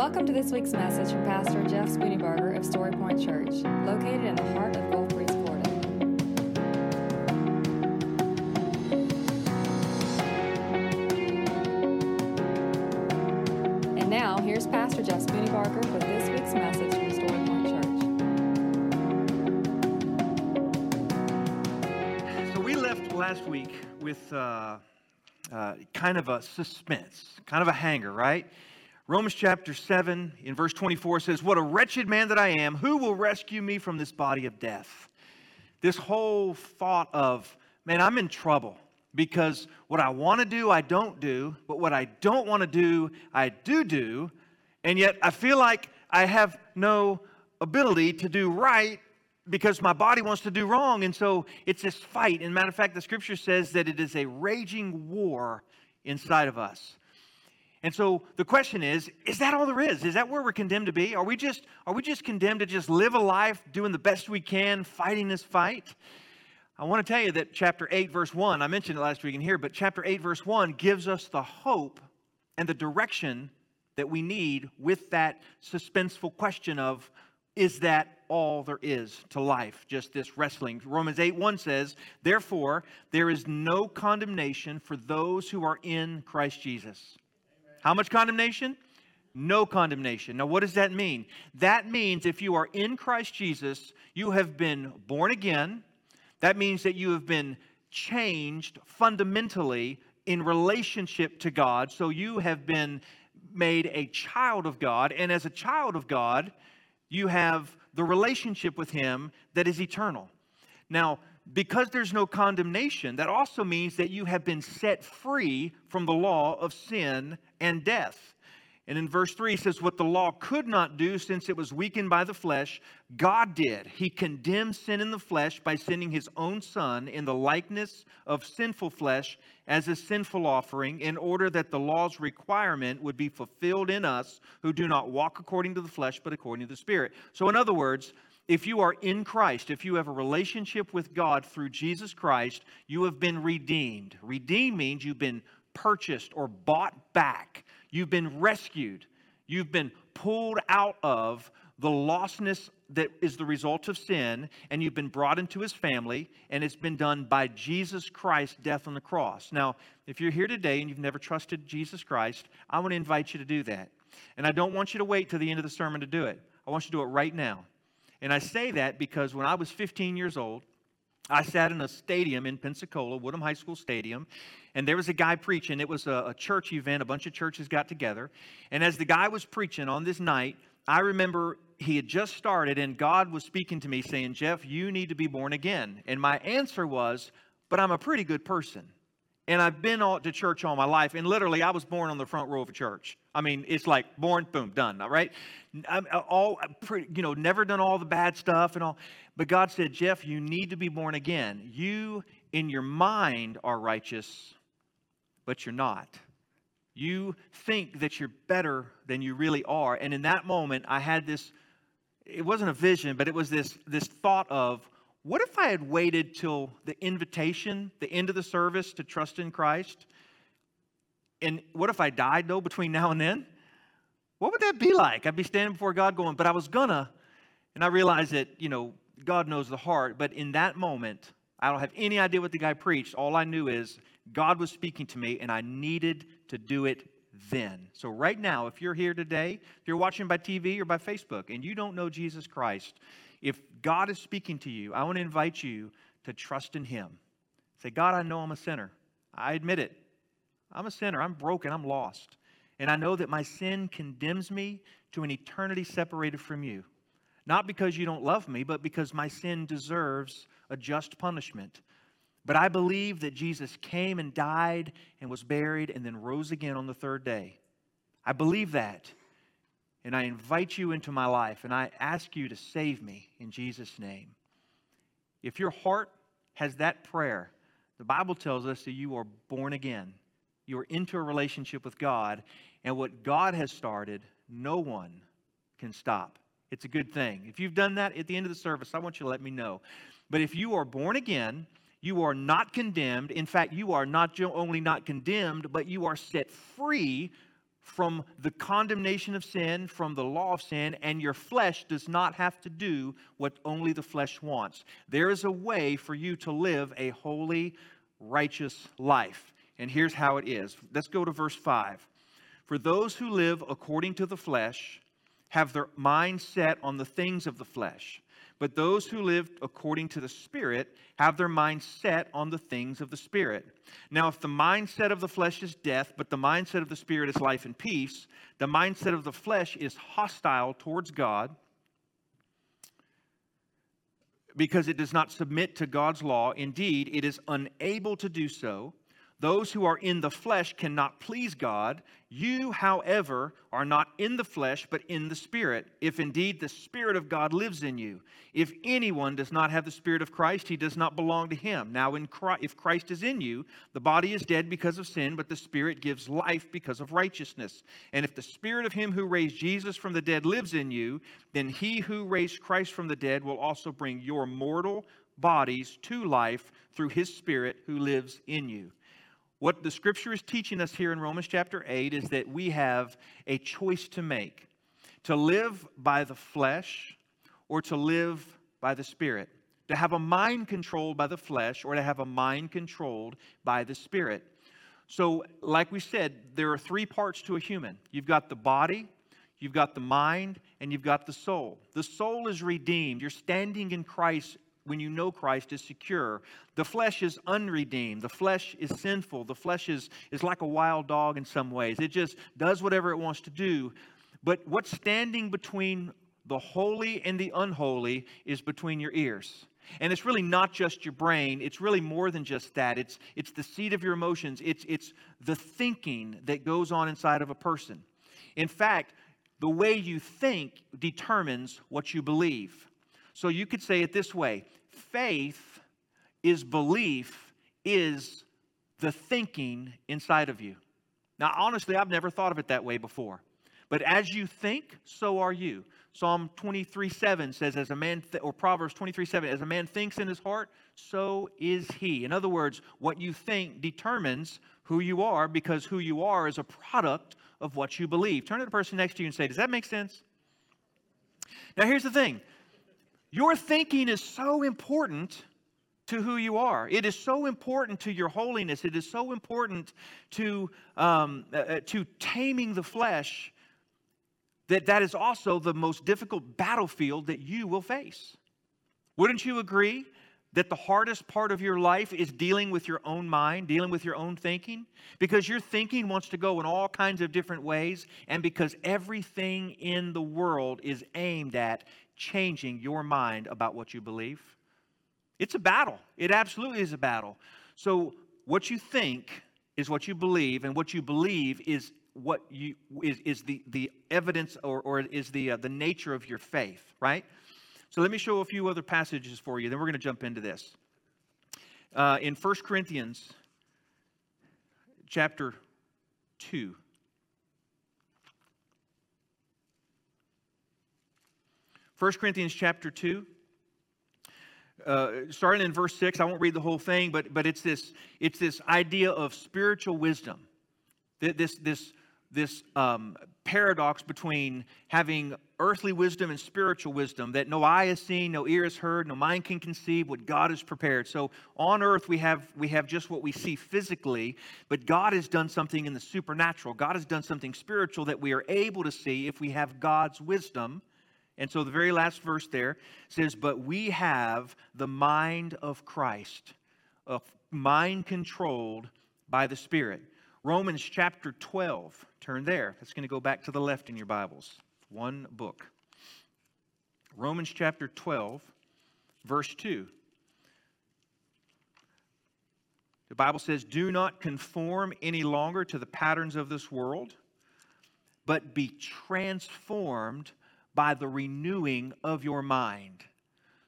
Welcome to this week's message from Pastor Jeff Spooneybarger of Story Point Church, located in the heart of Gulf Breeze, Florida. And now, here's Pastor Jeff Spooneybarger with this week's message from Story Point Church. So we left last week with uh, uh, kind of a suspense, kind of a hanger, right? Romans chapter 7 in verse 24 says, What a wretched man that I am, who will rescue me from this body of death? This whole thought of, man, I'm in trouble because what I want to do, I don't do, but what I don't want to do, I do do, and yet I feel like I have no ability to do right because my body wants to do wrong. And so it's this fight. And matter of fact, the scripture says that it is a raging war inside of us. And so the question is, is that all there is? Is that where we're condemned to be? Are we just are we just condemned to just live a life doing the best we can, fighting this fight? I want to tell you that chapter 8 verse 1, I mentioned it last week in here, but chapter 8 verse 1 gives us the hope and the direction that we need with that suspenseful question of is that all there is to life, just this wrestling. Romans 8 1 says, Therefore, there is no condemnation for those who are in Christ Jesus. How much condemnation? No condemnation. Now, what does that mean? That means if you are in Christ Jesus, you have been born again. That means that you have been changed fundamentally in relationship to God. So you have been made a child of God. And as a child of God, you have the relationship with Him that is eternal. Now, because there's no condemnation, that also means that you have been set free from the law of sin and death. And in verse 3, he says, What the law could not do since it was weakened by the flesh, God did. He condemned sin in the flesh by sending his own Son in the likeness of sinful flesh as a sinful offering, in order that the law's requirement would be fulfilled in us who do not walk according to the flesh, but according to the Spirit. So, in other words, if you are in Christ, if you have a relationship with God through Jesus Christ, you have been redeemed. Redeemed means you've been purchased or bought back. You've been rescued. You've been pulled out of the lostness that is the result of sin, and you've been brought into his family, and it's been done by Jesus Christ's death on the cross. Now, if you're here today and you've never trusted Jesus Christ, I want to invite you to do that. And I don't want you to wait till the end of the sermon to do it. I want you to do it right now. And I say that because when I was 15 years old, I sat in a stadium in Pensacola, Woodham High School Stadium, and there was a guy preaching. It was a, a, church event, a bunch of churches got together. And as the guy was preaching on this night, I remember he had just started, and God was speaking to me saying, Jeff, you need to be born again. And my answer was, But I'm a pretty good person. And I've been to church all my life, and literally, I was born on the front row of a church. I mean, it's like born, boom, done, all right? I'm uh, all you know, never done all the bad stuff and all. But God said, Jeff, you need to be born again. You, in your mind, are righteous, but you're not. You think that you're better than you really are. And in that moment, I had this, it wasn't a vision, but it was this, this thought of, what if I had waited till the invitation, the end of the service to trust in Christ? And what if I died, though, between now and then? What would that be like? I'd be standing before God going, but I was gonna. And I realized that, you know, God knows the heart. But in that moment, I don't have any idea what the guy preached. All I knew is God was speaking to me, and I needed to do it then. So, right now, if you're here today, if you're watching by TV or by Facebook, and you don't know Jesus Christ, if God is speaking to you, I want to invite you to trust in Him. Say, God, I know I'm a sinner. I admit it. I'm a sinner. I'm broken. I'm lost. And I know that my sin condemns me to an eternity separated from you. Not because you don't love me, but because my sin deserves a just punishment. But I believe that Jesus came and died and was buried and then rose again on the third day. I believe that. And I invite you into my life and I ask you to save me in Jesus' name. If your heart has that prayer, the Bible tells us that you are born again. You are into a relationship with God, and what God has started, no one can stop. It's a good thing. If you've done that at the end of the service, I want you to let me know. But if you are born again, you are not condemned. In fact, you are not only not condemned, but you are set free from the condemnation of sin, from the law of sin, and your flesh does not have to do what only the flesh wants. There is a way for you to live a holy, righteous life. And here's how it is. Let's go to verse 5. For those who live according to the flesh have their mind set on the things of the flesh. But those who live according to the Spirit have their mind set on the things of the Spirit. Now, if the mindset of the flesh is death, but the mindset of the Spirit is life and peace, the mindset of the flesh is hostile towards God because it does not submit to God's law. Indeed, it is unable to do so. Those who are in the flesh cannot please God. You, however, are not in the flesh, but in the Spirit, if indeed the Spirit of God lives in you. If anyone does not have the Spirit of Christ, he does not belong to him. Now, Christ, if Christ is in you, the body is dead because of sin, but the Spirit gives life because of righteousness. And if the Spirit of him who raised Jesus from the dead lives in you, then he who raised Christ from the dead will also bring your mortal bodies to life through his Spirit who lives in you. What the scripture is teaching us here in Romans chapter 8 is that we have a choice to make to live by the flesh or to live by the spirit, to have a mind controlled by the flesh or to have a mind controlled by the spirit. So, like we said, there are three parts to a human you've got the body, you've got the mind, and you've got the soul. The soul is redeemed. You're standing in Christ when you know Christ is secure. The flesh is unredeemed. The flesh is sinful. The flesh is, is like a wild dog in some ways. It just does whatever it wants to do. But what's standing between the holy and the unholy is between your ears. And it's really not just your brain, it's really more than just that. It's, it's the seat of your emotions, it's, it's the thinking that goes on inside of a person. In fact, the way you think determines what you believe. So you could say it this way faith is belief, is the thinking inside of you. Now, honestly, I've never thought of it that way before. But as you think, so are you. Psalm 23 7 says, as a man, th- or Proverbs 23 7, as a man thinks in his heart, so is he. In other words, what you think determines who you are because who you are is a product of what you believe. Turn to the person next to you and say, Does that make sense? Now, here's the thing your thinking is so important to who you are. It is so important to your holiness. It is so important to, um, uh, uh, to taming the flesh that that is also the most difficult battlefield that you will face. Wouldn't you agree that the hardest part of your life is dealing with your own mind, dealing with your own thinking? Because your thinking wants to go in all kinds of different ways, and because everything in the world is aimed at changing your mind about what you believe. It's a battle. It absolutely is a battle. So, what you think is what you believe, and what you believe is what you is, is the, the evidence or, or is the, uh, the nature of your faith, right? So let me show a few other passages for you, then we're going to jump into this. Uh, in 1 Corinthians chapter 2. 1 Corinthians chapter 2. Uh, starting in verse 6 i won't read the whole thing but, but it's, this, it's this idea of spiritual wisdom. This, this, this um, paradox between having earthly wisdom and spiritual wisdom that no eye has seen no ear has heard no mind can conceive what god has prepared. So on earth we have we have just what we see physically but god has done something in the supernatural. God has done something spiritual that we are able to see if we have god's wisdom and so the very last verse there says, But we have the mind of Christ, a mind controlled by the Spirit. Romans chapter 12, turn there. That's going to go back to the left in your Bibles. One book. Romans chapter 12, verse 2. The Bible says, Do not conform any longer to the patterns of this world, but be transformed by the renewing of your mind.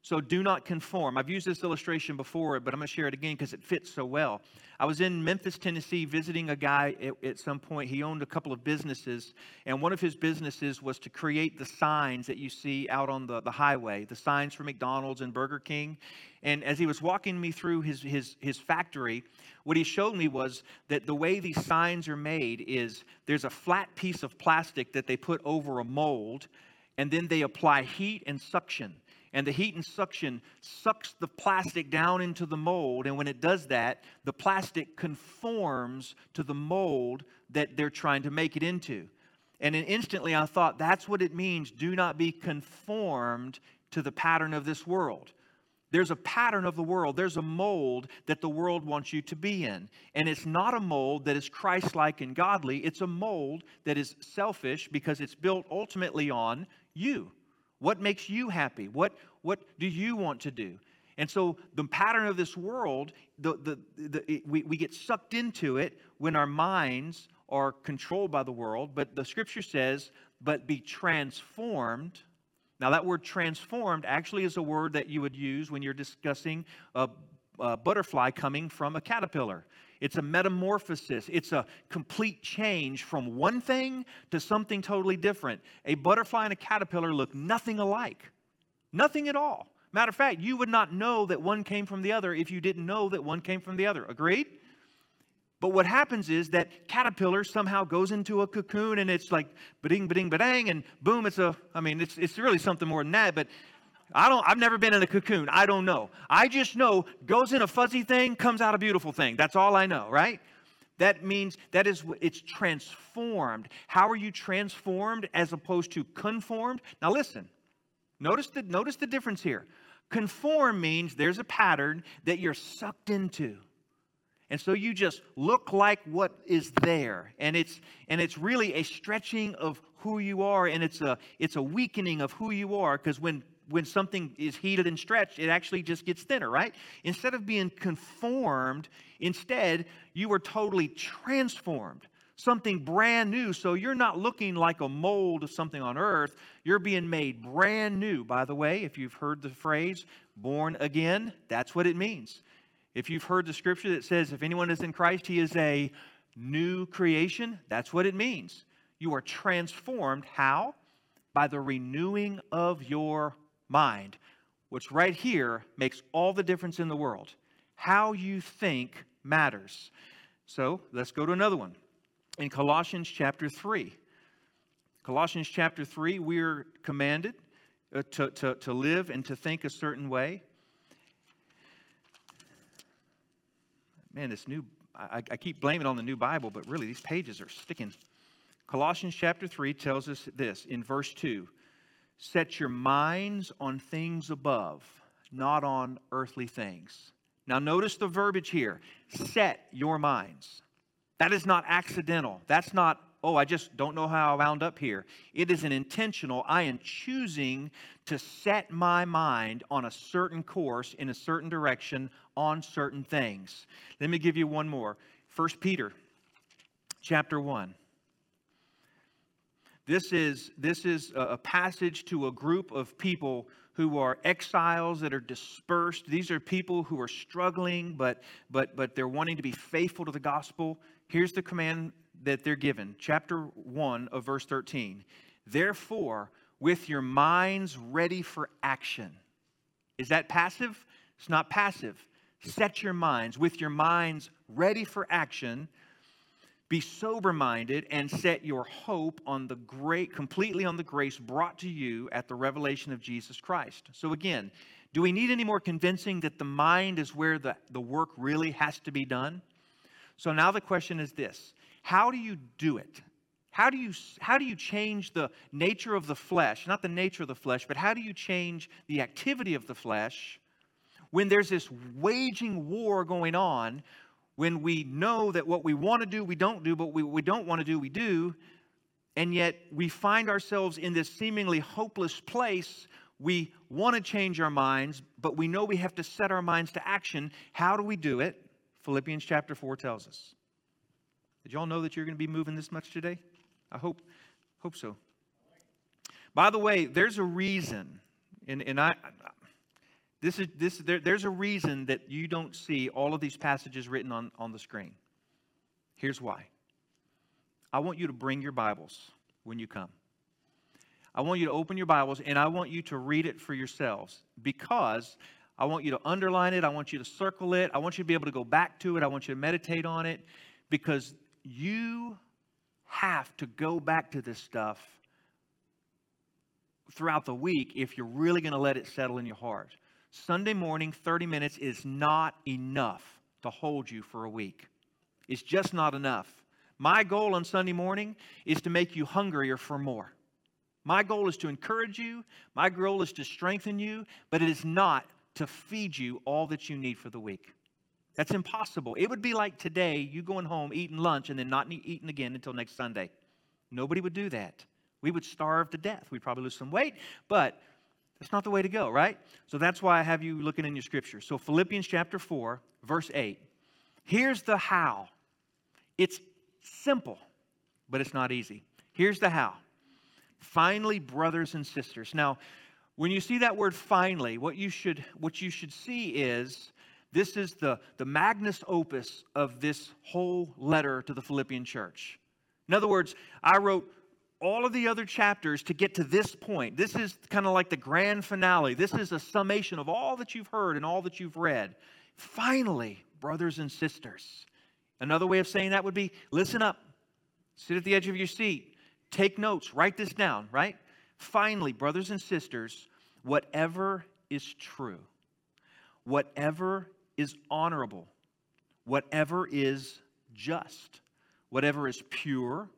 So do not conform. I've used this illustration before, but I'm going to share it again because it fits so well. I was in Memphis, Tennessee, visiting a guy at, at, some point. He owned a couple of businesses, and one of his businesses was to create the signs that you see out on the, the highway, the signs for McDonald's and Burger King. And as he was walking me through his, his, his factory, what he showed me was that the way these signs are made is there's a flat piece of plastic that they put over a mold, and then they apply heat and suction and the heat and suction sucks the plastic down into the mold. And when it does that, the plastic conforms to the mold that they're trying to make it into. And then instantly I thought, that's what it means do not be conformed to the pattern of this world. There's a pattern of the world. There's a mold that the world wants you to be in. And it's not a mold that is Christ like and godly. It's a mold that is selfish because it's built ultimately on you. What makes you happy? What, what do you want to do? And so the pattern of this world, the, the, the, it, we, we get sucked into it when our minds are controlled by the world. But the scripture says, but be transformed. Now, that word transformed actually is a word that you would use when you're discussing a, a butterfly coming from a caterpillar. It's a metamorphosis. It's a complete change from one thing to something totally different. A butterfly and a caterpillar look nothing alike. Nothing at all. Matter of fact, you would not know that one came from the other if you didn't know that one came from the other. Agreed? But what happens is that caterpillar somehow goes into a cocoon and it's like ba-ding, ba-ding, ba-dang, and boom, it's a, I mean, it's, it's really something more than that, but I don't, I've never been in a cocoon. I don't know. I just know goes in a fuzzy thing, comes out a beautiful thing. That's all I know, right? That means that is it's transformed. How are you transformed as opposed to conformed? Now listen. Notice the notice the difference here. Conform means there's a pattern that you're sucked into. And so you just look like what is there. And it's and it's really a stretching of who you are and it's a it's a weakening of who you are because when when something is heated and stretched, it actually just gets thinner, right? Instead of being conformed, instead, you are totally transformed. Something brand new. So you're not looking like a mold of something on earth. You're being made brand new. By the way, if you've heard the phrase born again, that's what it means. If you've heard the scripture that says, if anyone is in Christ, he is a new creation, that's what it means. You are transformed. How? By the renewing of your mind, which right here makes all the difference in the world. How you think matters. So let's go to another one. In Colossians chapter 3. Colossians chapter 3, we're commanded uh, to, to, to live and to think a certain way. Man, this new, I, I keep blaming on the new Bible, but really these pages are sticking. Colossians chapter 3 tells us this in verse 2 Set your minds on things above, not on earthly things. Now, notice the verbiage here set your minds. That is not accidental. That's not, oh, I just don't know how I wound up here. It is an intentional, I am choosing to set my mind on a certain course in a certain direction on certain things. Let me give you one more. 1 Peter chapter 1. This is, this is a passage to a group of people who are exiles that are dispersed. These are people who are struggling, but, but, but they're wanting to be faithful to the gospel. Here's the command that they're given, chapter 1 of verse 13. Therefore, with your minds ready for action. Is that passive? It's not passive. Set your minds with your minds ready for action be sober minded and set your hope on the great, completely on the grace brought to you at the revelation of Jesus Christ. So, again, do we need any more convincing that the mind is where the, the work really has to be done? So, now the question is this How do you do it? How do, you, how do you change the nature of the flesh? Not the nature of the flesh, but how do you change the activity of the flesh when there's this waging war going on when we know that what we want to do, we don't do, but what we, we don't want to do, we do, and yet we find ourselves in this seemingly hopeless place. We want to change our minds, but we know we have to set our minds to action. How do we do it? Philippians chapter 4 tells us. Did y'all know that you're going to be moving this much today? I hope, hope so. By the way, there's a reason, and, and I, This is, this, there, there's a reason that you don't see all of these passages written on, on the screen. Here's why. I want you to bring your Bibles when you come. I want you to open your Bibles and I want you to read it for yourselves because I want you to underline it. I want you to circle it. I want you to be able to go back to it. I want you to meditate on it because you have to go back to this stuff throughout the week if you're really going to let it settle in your heart. Sunday morning, 30 minutes is not enough to hold you for a week. It's just not enough. My goal on Sunday morning is to make you hungrier for more. My goal is to encourage you, my goal is to strengthen you, but it is not to feed you all that you need for the week. That's impossible. It would be like today, you going home, eating lunch, and then not eating again until next Sunday. Nobody would do that. We would starve to death. We'd probably lose some weight, but that's not the way to go, right? So that's why I have you looking in your scripture. So, Philippians chapter 4, verse 8. Here's the how. It's simple, but it's not easy. Here's the how. Finally, brothers and sisters. Now, when you see that word finally, what you should, what you should see is this is the, the magnus opus of this whole letter to the Philippian church. In other words, I wrote all of the other chapters to get to this point. This is kind of like the grand finale. This is a summation of all that you've heard and all that you've read. Finally, brothers and sisters. Another way of saying that would be listen up, sit at the edge of your seat, take notes, write this down, right? Finally, brothers and sisters, whatever is true, whatever is honorable, whatever is just, whatever is pure,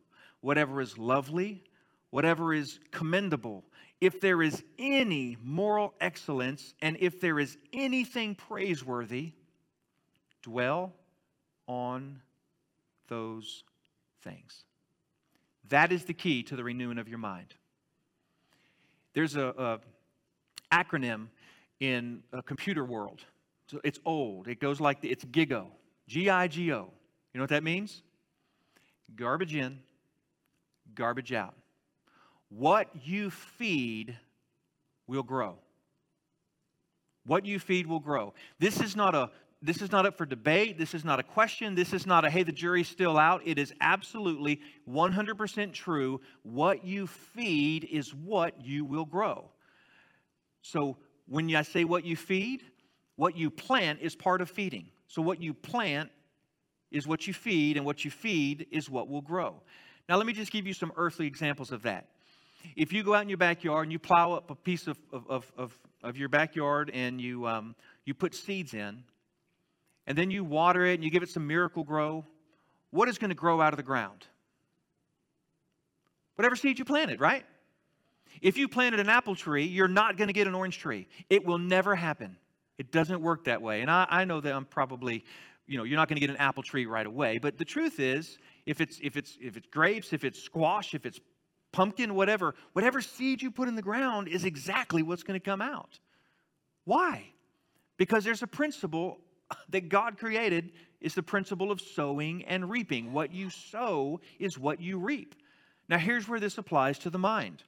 whatever is lovely, whatever is commendable, if there is any moral excellence, and if there is anything praiseworthy, dwell on those things. That is the key to the renewing of your mind. There's a, a acronym in a computer world so it's old. It goes like the, it's GIGO, G I G O. You know what that means? Garbage in, garbage out. What you feed will grow. What you feed will grow. This is not a this is not up for debate. This is not a question. This is not a hey, the jury's still out. It is absolutely 100% true. What you feed is what you will grow. So when I say what you feed, what you plant is part of feeding. So, what you plant is what you feed, and what you feed is what will grow. Now, let me just give you some earthly examples of that. If you go out in your backyard and you plow up a piece of, of, of, of your backyard and you, um, you put seeds in, and then you water it and you give it some Miracle-Gro, what is going to grow out of the ground? Whatever seed you planted, right? If you planted an apple tree, you're not going to get an orange tree. It will never happen. It doesn't work that way. And I, I know that I'm probably, you know, you're not going to get an apple tree right away. But the truth is, if it's if it's if it's grapes, if it's squash, if it's pumpkin, whatever, whatever seed you put in the ground is exactly what's going to come out. Why? Because there's a principle that God created is the principle of sowing and reaping. What you sow is what you reap. Now here's where this applies to the mind.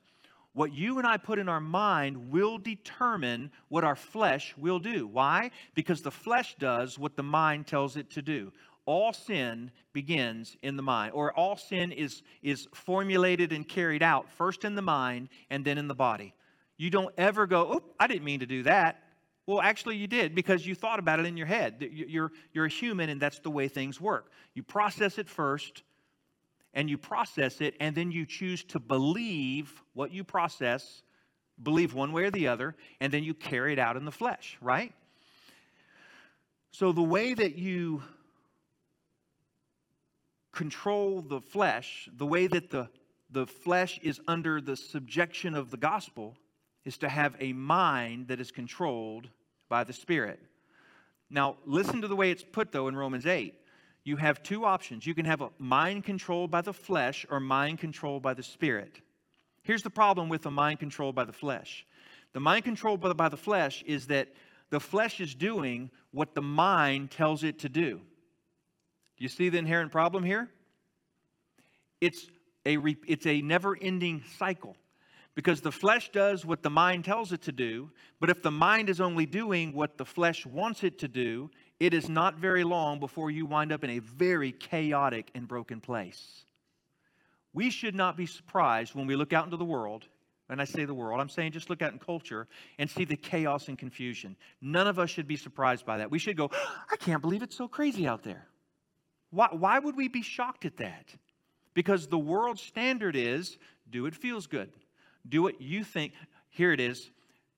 What you and I put in our mind will determine what our flesh will do. Why? Because the flesh does what the mind tells it to do. All sin begins in the mind, or all sin is, is formulated and carried out first in the mind and then in the body. You don't ever go, oh, I didn't mean to do that. Well, actually, you did because you thought about it in your head. You're, you're a human, and that's the way things work. You process it first, and you process it, and then you choose to believe what you process, believe one way or the other, and then you carry it out in the flesh, right? So the way that you control the flesh, the way that the, the flesh is under the subjection of the gospel, is to have a mind that is controlled by the Spirit. Now, listen to the way it's put, though, in Romans 8 you have two options. You can have a mind controlled by the flesh or mind controlled by the spirit. Here's the problem with a mind controlled by the flesh the mind controlled by the, by the flesh is that the flesh is doing what the mind tells it to do. Do you see the inherent problem here? It's a, it's a never ending cycle Because the flesh does what the mind tells it to do, but if the mind is only doing what the flesh wants it to do, it is not very long before you wind up in a very chaotic and broken place. We should not be surprised when we look out into the world, and I say the world, I'm saying just look out in culture and see the chaos and confusion. None of us should be surprised by that. We should go, I can't believe it's so crazy out there. Why, why would we be shocked at that? Because the world standard is do what feels good. Do what you think. Here it is.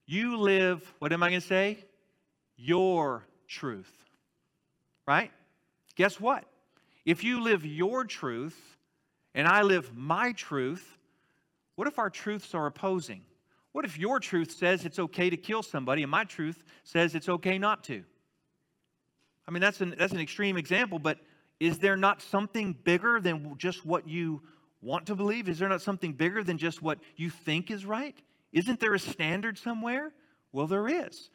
You live, what am I going to say? Your truth. Right? Guess what? If you live your truth and I live my truth, what if our truths are opposing? What if your truth says it's okay to kill somebody and my truth says it's okay not to? I mean, that's an, that's an extreme example, but is there not something bigger than just what you want to believe? Is there not something bigger than just what you think is right? Isn't there a standard somewhere? Well, there is.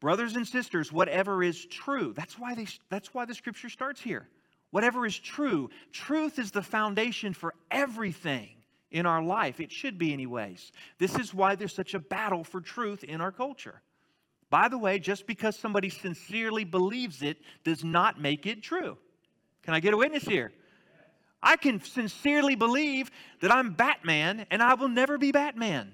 Brothers and sisters, whatever is true, that's why, they, that's why the scripture starts here. Whatever is true, truth is the foundation for everything in our life. It should be, anyways. This is why there's such a battle for truth in our culture. By the way, just because somebody sincerely believes it does not make it true. Can I get a witness here? I can sincerely believe that I'm Batman and I will never be Batman.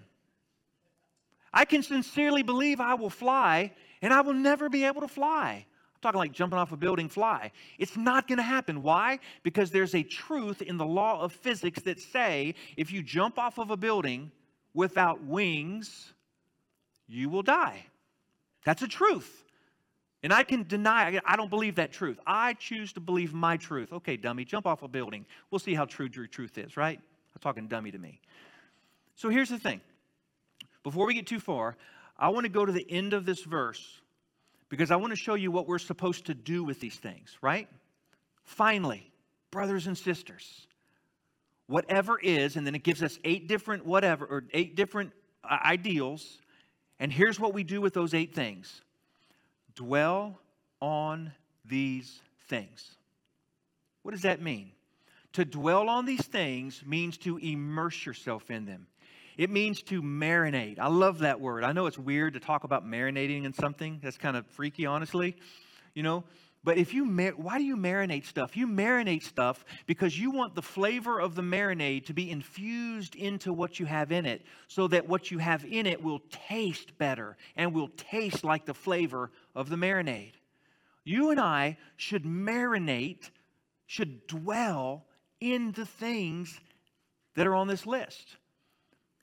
I can sincerely believe I will fly and I will never be able to fly. I'm talking like jumping off a building fly. It's not going to happen. Why? Because there's a truth in the law of physics that say if you jump off of a building without wings, you will die. That's a truth. And I can deny, I don't believe that truth. I choose to believe my truth. Okay, dummy, jump off a building. We'll see how true your truth is, right? I'm talking dummy to me. So here's the thing. Before we get too far, I want to go to the end of this verse because I want to show you what we're supposed to do with these things, right? Finally, brothers and sisters, whatever is, and then it gives us eight different whatever, or eight different uh, ideals. And here's what we do with those eight things dwell on these things. What does that mean? To dwell on these things means to immerse yourself in them. It means to marinate. I love that word. I know it's weird to talk about marinating in something. That's kind of freaky, honestly. You know, but if you, mar- why do you marinate stuff? You marinate stuff because you want the flavor of the marinade to be infused into what you have in it so that what you have in it will taste better and will taste like the flavor of the marinade. You and I should marinate, should dwell in the things that are on this list.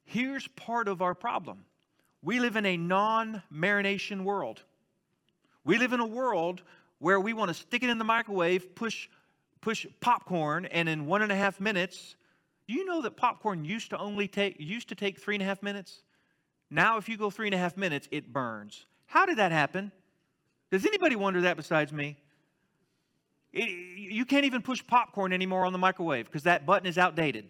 Here's part of our problem we live in a non marination world. We live in a world where we want to stick it in the microwave, push, push popcorn, and in one and a half minutes, do you know that popcorn used to only take used to take three and a half minutes? Now, if you go three and a half minutes, it burns. How did that happen? Does anybody wonder that besides me? It, you can't even push popcorn anymore on the microwave because that button is outdated.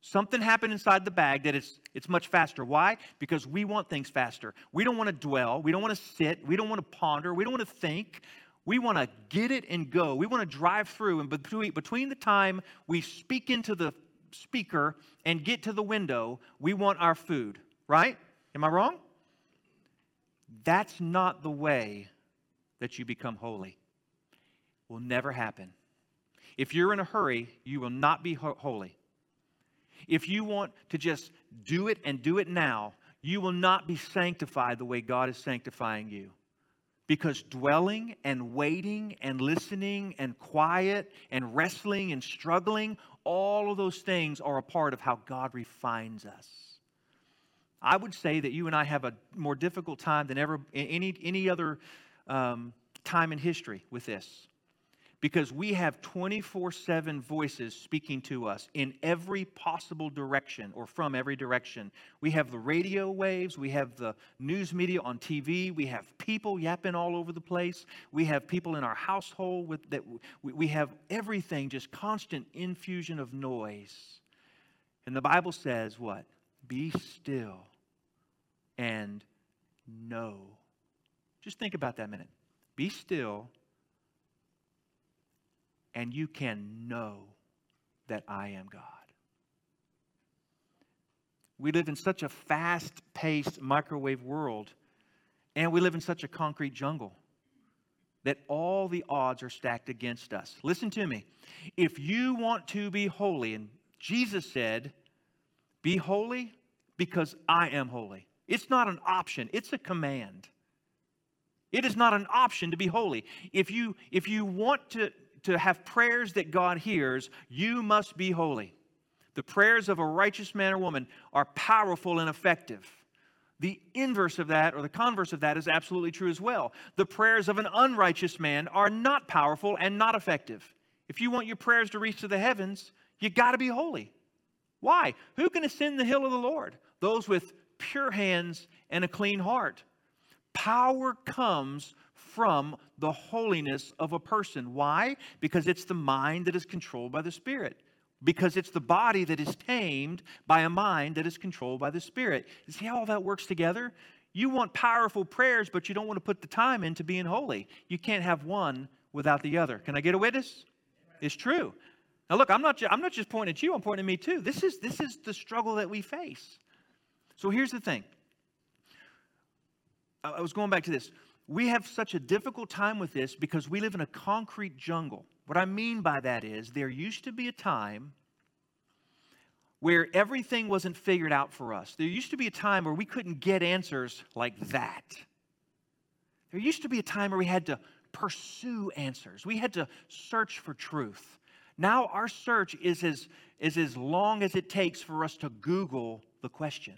Something happened inside the bag that it's, it's much faster. Why? Because we want things faster. We don't want to dwell. We don't want to sit. We don't want to ponder. We don't want to think. We want to get it and go. We want to drive through. And between, between the time we speak into the speaker and get to the window, we want our food, right? Am I wrong? That's not the way that you become holy. Will never happen. If you're in a hurry, you will not be ho- holy. If you want to just do it and do it now, you will not be sanctified the way God is sanctifying you. Because dwelling and waiting and listening and quiet and wrestling and struggling, all of those things are a part of how God refines us. I would say that you and I have a more difficult time than ever any, any other um, time in history with this because we have 24 7 voices speaking to us in every possible direction or from every direction. We have the radio waves, we have the news media on TV, we have people yapping all over the place, we have people in our household with that we, we have everything just constant infusion of noise. And the Bible says what? Be still and know. Just think about that minute. Be still and you can know that I am God. We live in such a fast paced microwave world, and we live in such a concrete jungle that all the odds are stacked against us. Listen to me. If you want to be holy, and Jesus said, Be holy because I am holy. It's not an option, it's a command. It is not an option to be holy. If you, if you want to, to have prayers that God hears, you must be holy. The prayers of a righteous man or woman are powerful and effective. The inverse of that, or the converse of that, is absolutely true as well. The prayers of an unrighteous man are not powerful and not effective. If you want your prayers to reach to the heavens, you got to be holy. Why? Who can ascend the hill of the Lord? Those with pure hands and a clean heart. Power comes from the holiness of a person. Why? Because it's the mind that is controlled by the Spirit because it's the body that is tamed by a mind that is controlled by the Spirit. You see how all that works together? You want powerful prayers, but you don't want to put the time into being holy. You can't have one without the other. Can I get a witness? It's true. Now, look, I'm not, ju- I'm not just pointing at you, I'm pointing at me too. This is, this is the struggle that we face. So here's the thing I, I was going back to this. We have such a difficult time with this because we live in a concrete jungle. What I mean by that is, there used to be a time where everything wasn't figured out for us. There used to be a time where we couldn't get answers like that. There used to be a time where we had to pursue answers, we had to search for truth. Now, our search is as, is as long as it takes for us to Google the question.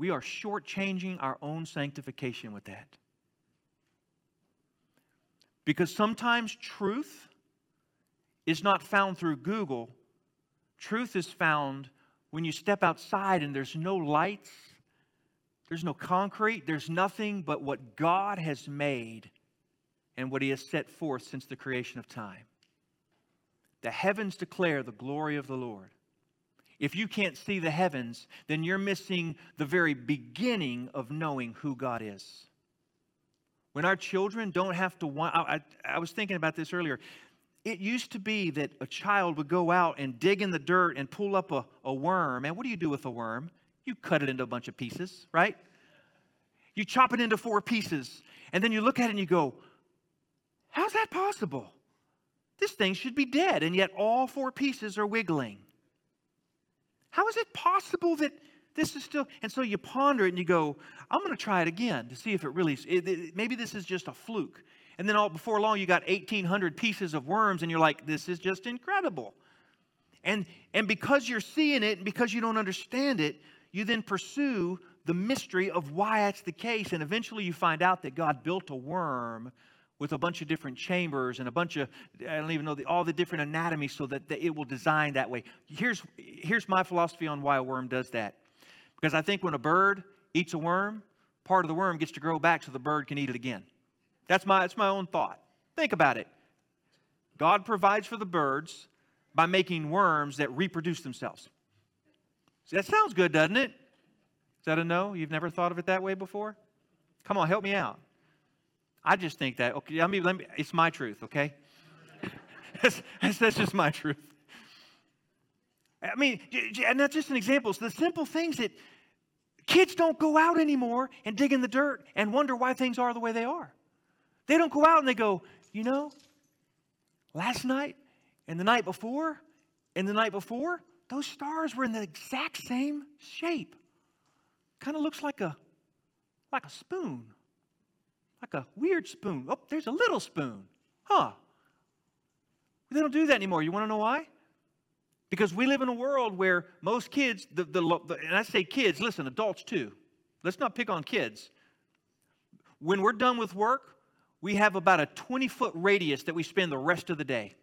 We are shortchanging our own sanctification with that. Because sometimes truth is not found through Google, truth is found when you step outside and there's no lights, there's no concrete, there's nothing but what God has made and what He has set forth since the creation of time. The heavens declare the glory of the Lord. If you can't see the heavens, then you're missing the very beginning of knowing who God is. When our children don't have to want, I, I, I was thinking about this earlier. It used to be that a child would go out and dig in the dirt and pull up a, a worm. And what do you do with a worm? You cut it into a bunch of pieces, right? You chop it into four pieces, and then you look at it and you go, How's that possible? This thing should be dead, and yet all four pieces are wiggling. How is it possible that this is still, and so you ponder it and you go, I'm going to try it again to see if it really, it, it, maybe this is just a fluke. And then all, before long, you got 1,800 pieces of worms, and you're like, this is just incredible. And, and because you're seeing it and because you don't understand it, you then pursue the mystery of why that's the case. And eventually you find out that God built a worm with a bunch of different chambers and a bunch of, I don't even know, the, all the different anatomy so that, that it will design that way. Here's, here's my philosophy on why a worm does that. Because I think when a bird eats a worm, part of the worm gets to grow back so the bird can eat it again. That's my, that's my own thought. Think about it. God provides for the birds by making worms that reproduce themselves. See, that sounds good, doesn't it? Is that a no? You've never thought of it that way before? Come on, help me out. I just think that, okay, let me, let me it's my truth, okay? that's, that's just my truth. I mean, and that's just an example. So the simple things that kids don't go out anymore and dig in the dirt and wonder why things are the way they are. They don't go out and they go, you know, last night and the night before and the night before, those stars were in the exact same shape. Kind of looks like a like a spoon. Like a weird spoon. Oh, there's a little spoon. Huh. They don't do that anymore. You want to know why? Because we live in a world where most kids, the, the, the, and I say kids, listen, adults too. Let's not pick on kids. When we're done with work, we have about a 20 foot radius that we spend the rest of the day.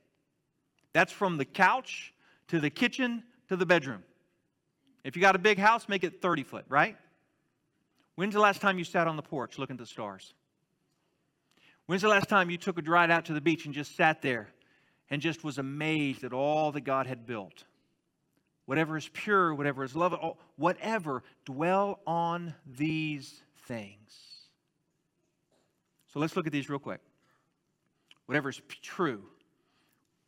That's from the couch to the kitchen to the bedroom. If you got a big house, make it 30 foot, right? When's the last time you sat on the porch looking at the stars? When's the last time you took a ride out to the beach and just sat there and just was amazed at all that God had built. Whatever is pure, whatever is lovely, whatever, dwell on these things. So let's look at these real quick. Whatever is true,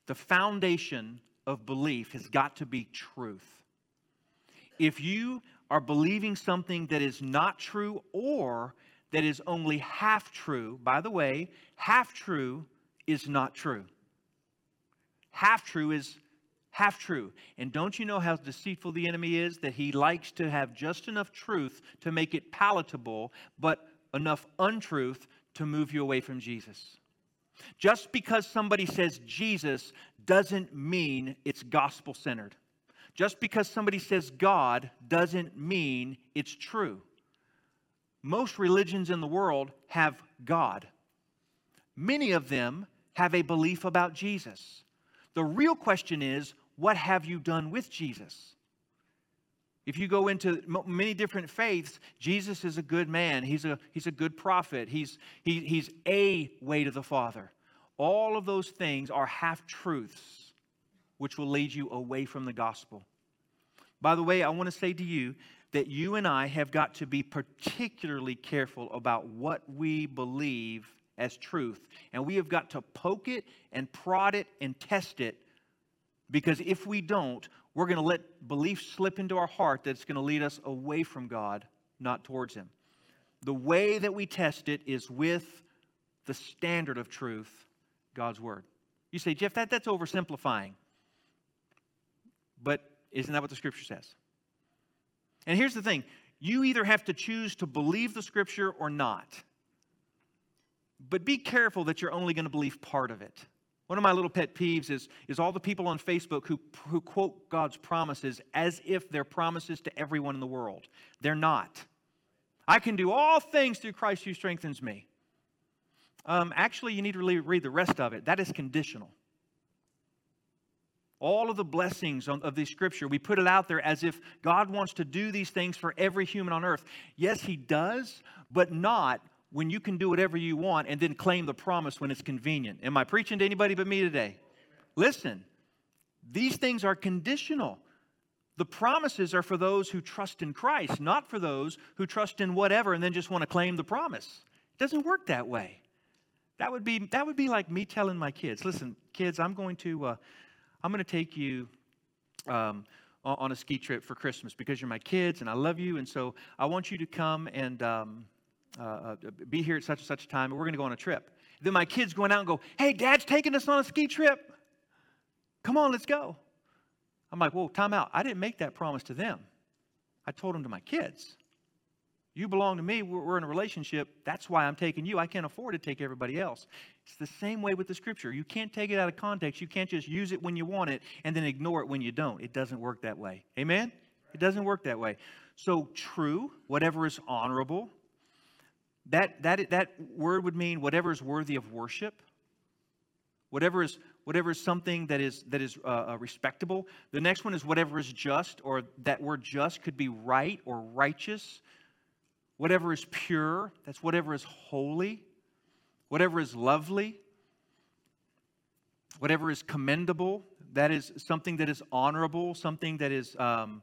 the foundation of belief has got to be truth. If you are believing something that is not true or that is only half true, by the way, half true is not true. Half true is half true. And don't you know how deceitful the enemy is? That he likes to have just enough truth to make it palatable, but enough untruth to move you away from Jesus. Just because somebody says Jesus doesn't mean it's gospel centered. Just because somebody says God doesn't mean it's true. Most religions in the world have God. Many of them have a belief about Jesus. The real question is, what have you done with Jesus? If you go into many different faiths, Jesus is a good man. He's a, he's a good prophet. He's, he, he's a way to the Father. All of those things are half truths, which will lead you away from the gospel. By the way, I want to say to you that you and I have got to be particularly careful about what we believe as truth. And we have got to poke it and prod it and test it because if we don't, we're going to let belief slip into our heart that's going to lead us away from God, not towards Him. The way that we test it is with the standard of truth, God's Word. You say, Jeff, that, that's oversimplifying. But isn't that what the Scripture says? And here's the thing you either have to choose to believe the Scripture or not. But be careful that you're only going to believe part of it. One of my little pet peeves is, is all the people on Facebook who, who quote God's promises as if they're promises to everyone in the world. They're not. I can do all things through Christ who strengthens me. Um, actually, you need to really read the rest of it. That is conditional. All of the blessings of the scripture, we put it out there as if God wants to do these things for every human on earth. Yes, He does, but not when you can do whatever you want and then claim the promise when it's convenient. Am I preaching to anybody but me today? Listen, these things are conditional. The promises are for those who trust in Christ, not for those who trust in whatever and then just want to claim the promise. It doesn't work that way. That would be, that would be like me telling my kids, listen, kids, I'm going to, uh, I'm going to take you um, on a ski trip for Christmas because you're my kids and I love you. And so I want you to come and um, uh, uh, be here at such and such a time, and we're going to go on a trip. Then my kids going out and go, hey, dad's taking us on a ski trip. Come on, let's go. I'm like, well, time out. I didn't make that promise to them. I told them to my kids. You belong to me. We're, in a relationship. That's why I'm taking you. I can't afford to take everybody else. It's the same way with the scripture. You can't take it out of context. You can't just use it when you want it and then ignore it when you don't. It doesn't work that way. Amen? It doesn't work that way. So, true, whatever is honorable, that, that, that word would mean whatever is worthy of worship, whatever is, whatever is something that is, that is uh, uh, respectable. The next one is whatever is just, or that word just could be right or righteous. Whatever is pure, that's whatever is holy. Whatever is lovely, whatever is commendable, that is something that is honorable, something that is um,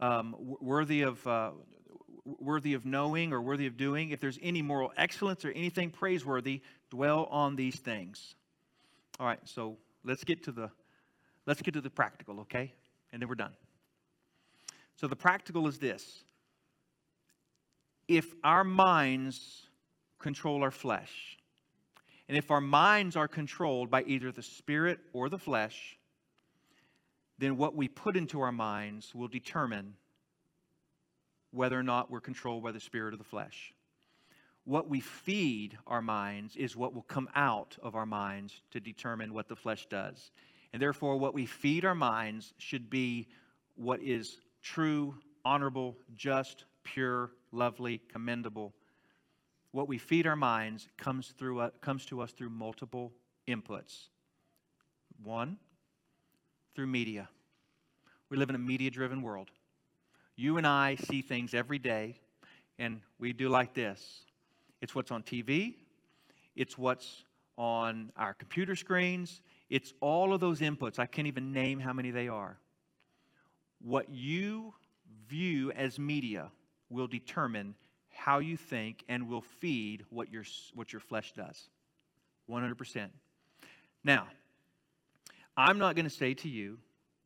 um, worthy of. Uh, worthy of knowing or worthy of doing, if there's any moral excellence or anything praiseworthy, dwell on these things. All right, so let's get to the let's get to the practical, okay? And then we're done. So the practical is this. If our minds control our flesh, and if our minds are controlled by either the spirit or the flesh, then what we put into our minds will determine whether or not we're controlled by the spirit or the flesh. What we feed our minds is what will come out of our minds to determine what the flesh does. And therefore, what we feed our minds should be what is true, honorable, just, pure, lovely, commendable. What we feed our minds comes, through, uh, comes to us through multiple inputs. One, through media. We live in a media driven world. You and I see things every day, and we do like this it's what's on TV, it's what's on our computer screens, it's all of those inputs. I can't even name how many they are. What you view as media will determine how you think and will feed what your, what your flesh does. 100%. Now, I'm not going to say to you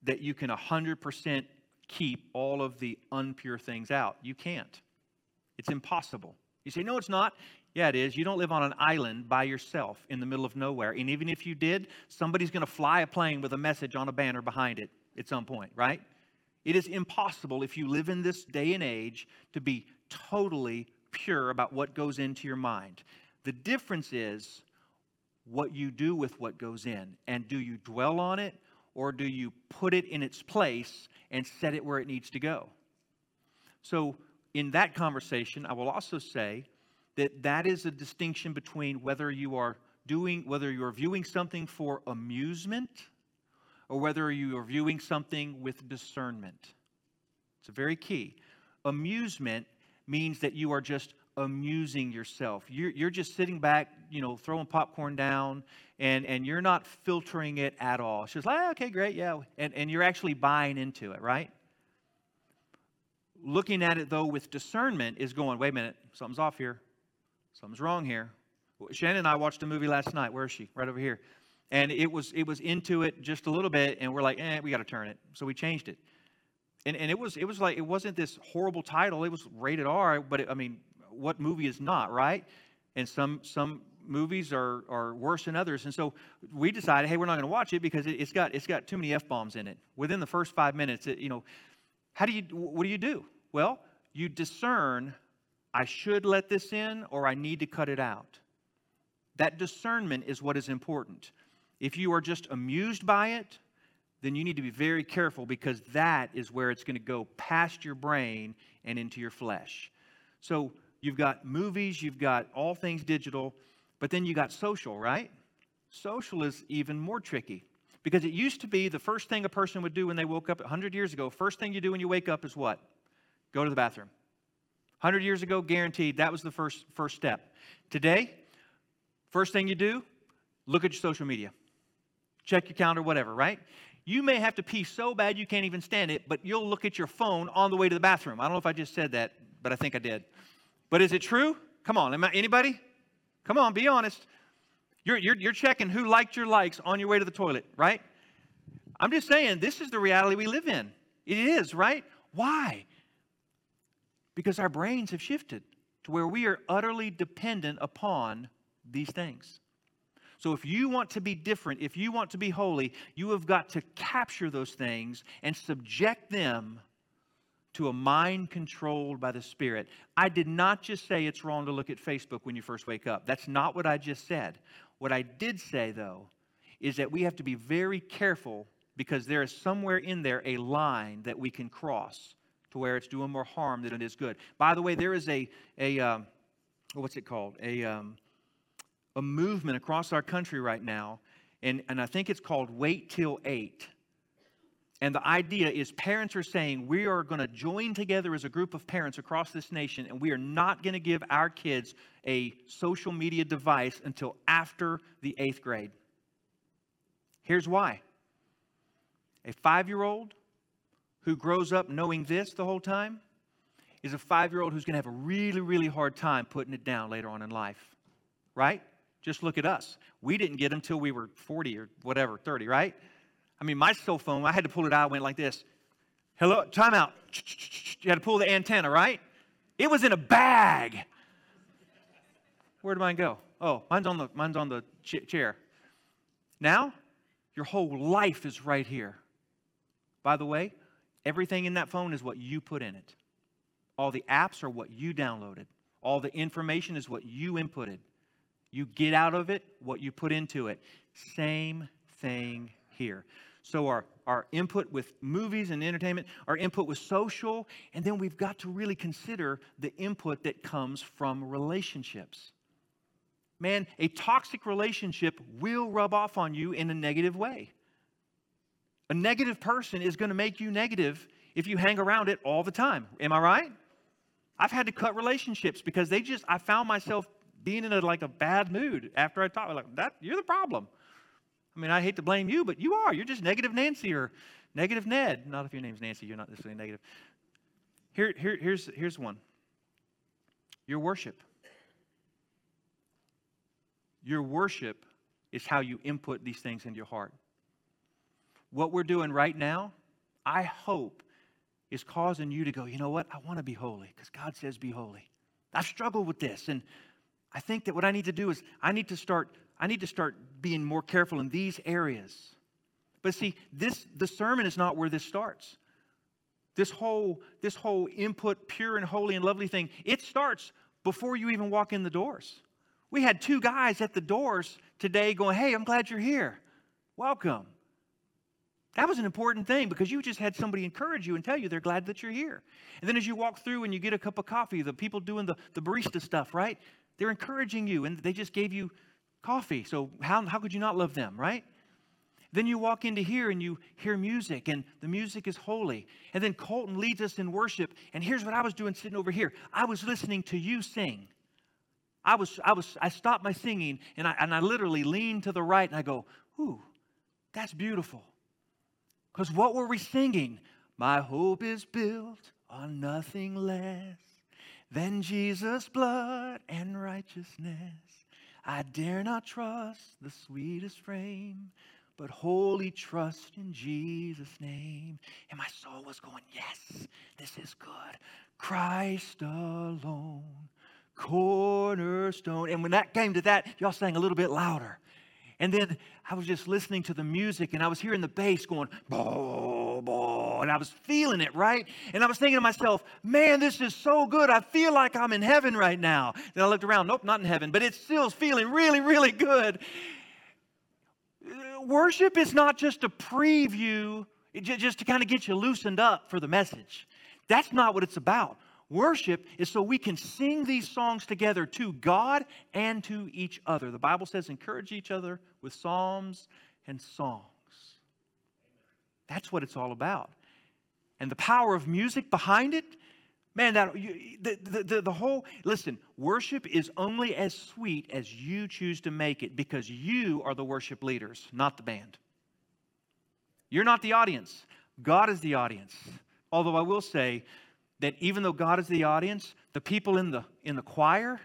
that you can 100% keep all of the unpure things out. You can't. It's impossible. You say, no, it's not. Yeah, it is. You don't live on an island by yourself in the middle of nowhere. And even if you did, somebody's going to fly a plane with a message on a banner behind it at some point, right? It is impossible if you live in this day and age to be totally pure about what goes into your mind. The difference is what you do with what goes in. And do you dwell on it or do you put it in its place and set it where it needs to go? So, in that conversation, I will also say that that is a distinction between whether you are doing whether you're viewing something for amusement or whether you are viewing something with discernment. It's a very key. Amusement means that you are just amusing yourself. You're, you're just sitting back, you know, throwing popcorn down, and, and you're not filtering it at all. She's like, oh, okay, great, yeah. And, and you're actually buying into it, right? Looking at it, though, with discernment is going, wait a minute, something's off here. Something's wrong here. Shannon and I watched a movie last night. Where is she? Right over here. And it was it was into it just a little bit, and we're like, eh, we got to turn it. So we changed it. And, and it was it was like it wasn't this horrible title. It was rated R, but it, I mean, what movie is not, right? And some some movies are, are worse than others. And so we decided, hey, we're not going to watch it because it, has got it's got too many f bombs in it. Within the first five minutes, it, you know, how do you what do you do? Well, you discern, I should let this in or I need to cut it out. That discernment is what is important. If you are just amused by it, then you need to be very careful because that is where it's going to go past your brain and into your flesh. So you've got movies, you've got all things digital, but then you got social, right? Social is even more tricky because it used to be the first thing a person would do when they woke up 100 years ago, first thing you do when you wake up is what? Go to the bathroom. 100 years ago, guaranteed, that was the first, first step. Today, first thing you do, look at your social media. Check your calendar, whatever, right? You may have to pee so bad you can't even stand it, but you'll look at your phone on the way to the bathroom. I don't know if I just said that, but I think I did. But is it true? Come on, am I, anybody? Come on, be honest. You're, you're, you're checking who liked your likes on your way to the toilet, right? I'm just saying, this is the reality we live in. It is, right? Why? Because our brains have shifted to where we are utterly dependent upon these things. So, if you want to be different, if you want to be holy, you have got to capture those things and subject them to a mind controlled by the Spirit. I did not just say it's wrong to look at Facebook when you first wake up. That's not what I just said. What I did say, though, is that we have to be very careful because there is somewhere in there a line that we can cross to where it's doing more harm than it is good. By the way, there is a, a um, what's it called? A, um, a movement across our country right now, and, and I think it's called Wait Till 8 and the idea is parents are saying we are going to join together as a group of parents across this nation, and we are not going to give our kids a social media device until after the eighth grade. Here's why a five year old who grows up knowing this the whole time is a five year old who's going to have a really, really hard time putting it down later on in life. Right? Just look at us. We didn't get them till we were 40 or whatever, 30, right? I mean, my cell phone, I had to pull it out, went like this. Hello, time out. You had to pull the antenna, right? It was in a bag. Where did mine go? Oh, mine's on the, mine's on the ch- chair. Now, your whole life is right here. By the way, everything in that phone is what you put in it. All the apps are what you downloaded. All the information is what you inputted. You get out of it what you put into it. Same thing here. So, our, our input with movies and entertainment, our input with social, and then we've got to really consider the input that comes from relationships. Man, a toxic relationship will rub off on you in a negative way. A negative person is going to make you negative if you hang around it all the time. Am I right? I've had to cut relationships because they just, I found myself being in a, like a bad mood after I talked. Like, that, you're the problem. I mean, I hate to blame you, but you are. You're just negative Nancy or negative Ned. Not if your name's Nancy, you're not necessarily negative. Here, here, here's, here's one your worship. Your worship is how you input these things into your heart. what we're doing right now, I hope, is causing you to go, you know what? I want to be holy because God says be holy. I've struggled with this. And I think that what I need to do is I need to start, I need to start being more careful in these areas. But see, this the sermon is not where this starts. This whole, this whole input, pure and holy and lovely thing, it starts before you even walk in the doors. We had two guys at the doors today going, Hey, I'm glad you're here. Welcome. That was an important thing because you just had somebody encourage you and tell you they're glad that you're here. And then as you walk through and you get a cup of coffee, the people doing the, the barista stuff, right? They're encouraging you and they just gave you coffee. So how, how could you not love them, right? Then you walk into here and you hear music, and the music is holy. And then Colton leads us in worship. And here's what I was doing sitting over here I was listening to you sing. I was, I was, I stopped my singing and I, and I literally leaned to the right and I go, ooh, that's beautiful. Because what were we singing? My hope is built on nothing less than Jesus' blood and righteousness. I dare not trust the sweetest frame, but wholly trust in Jesus' name. And my soul was going, Yes, this is good. Christ alone, cornerstone. And when that came to that, y'all sang a little bit louder. And then I was just listening to the music and I was hearing the bass going, bo, bo, and I was feeling it, right? And I was thinking to myself, man, this is so good. I feel like I'm in heaven right now. Then I looked around, nope, not in heaven, but it's still feeling really, really good. Worship is not just a preview, just to kind of get you loosened up for the message. That's not what it's about. Worship is so we can sing these songs together to God and to each other. The Bible says, encourage each other with psalms and songs. That's what it's all about. And the power of music behind it, man, that you, the, the, the, the whole, listen, worship is only as sweet as you choose to make it because you are the worship leaders, not the band. You're not the audience, God is the audience. Although I will say, that even though God is the audience, the people in the, in the choir,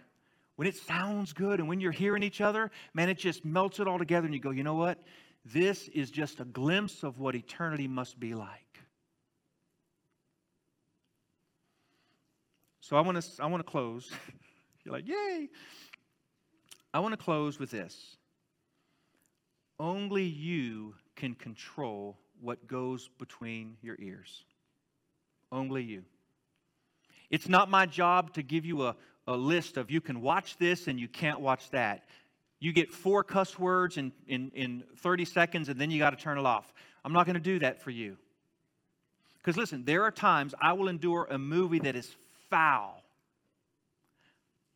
when it sounds good and when you're hearing each other, man, it just melts it all together and you go, you know what? This is just a glimpse of what eternity must be like. So I want to I want to close. You're like, "Yay!" I want to close with this. Only you can control what goes between your ears. Only you. It's not my job to give you a, a list of you can watch this and you can't watch that. You get four cuss words in, in, in 30 seconds and then you got to turn it off. I'm not going to do that for you. Because listen, there are times I will endure a movie that is foul.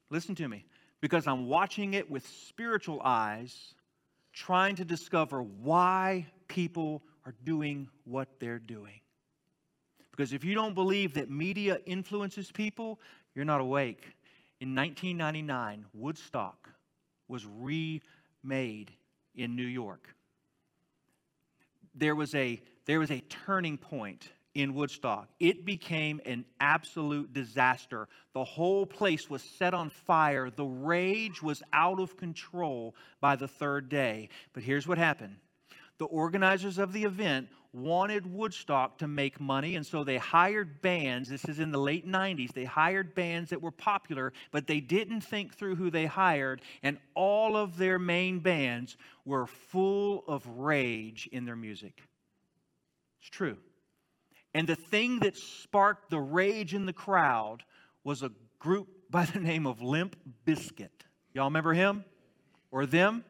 Listen to me. Because I'm watching it with spiritual eyes, trying to discover why people are doing what they're doing. Because if you don't believe that media influences people, you're not awake. In 1999, Woodstock was remade in New York. There was a, there was a turning point in Woodstock. It became an absolute disaster. The whole place was set on fire. The rage was out of control by the third day. But here's what happened the organizers of the event wanted Woodstock to make money, and so they hired bands. This is in the late 90s. They hired bands that were popular, but they didn't think through who they hired, and all of their main bands were full of rage in their music. It's true. And the thing that sparked the rage in the crowd was a group by the name of Limp Bizkit. Y'all remember him or them?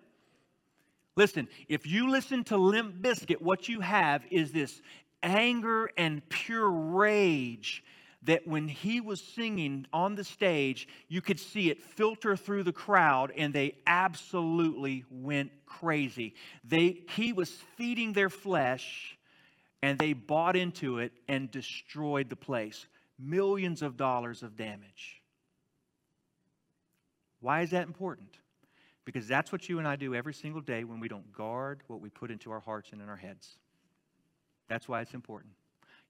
Listen, if you listen to Limp Bizkit, what you have is this anger and pure rage that when he was singing on the stage, you could see it filter through the crowd and they absolutely went crazy. They, he was feeding their flesh and they bought into it and destroyed the place. Millions of dollars of damage. Why is that important? Because that's what you and I do every single day when we don't guard what we put into our hearts and in our heads. That's why it's important.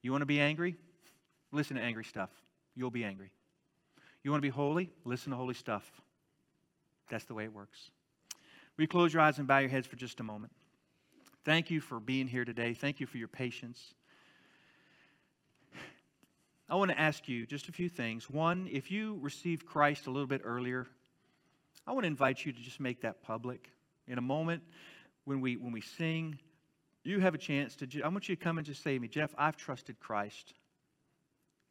You want to be angry? Listen to angry stuff. You'll be angry. You want to be holy? Listen to holy stuff. That's the way it works. Will you close your eyes and bow your heads for just a moment? Thank you for being here today. Thank you for your patience. I want to ask you just a few things. One, if you received Christ a little bit earlier, I want to invite you to just make that public. In a moment, when we when we sing, you have a chance to. I want you to come and just say to me, Jeff, I've trusted Christ.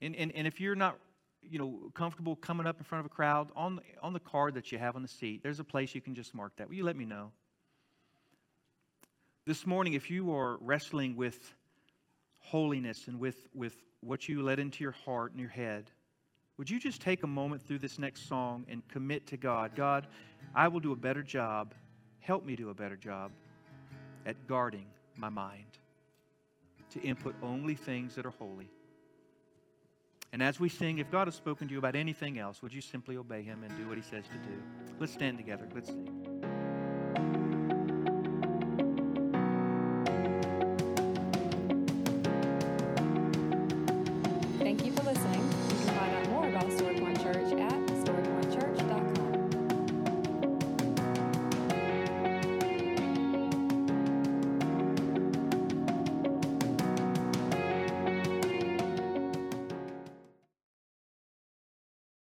And, and, and if you're not you know, comfortable coming up in front of a crowd, on on the card that you have on the seat, there's a place you can just mark that. Will you let me know? This morning, if you are wrestling with holiness and with, with what you let into your heart and your head, would you just take a moment through this next song and commit to God? God, I will do a better job. Help me do a better job at guarding my mind to input only things that are holy. And as we sing, if God has spoken to you about anything else, would you simply obey him and do what he says to do? Let's stand together. Let's sing.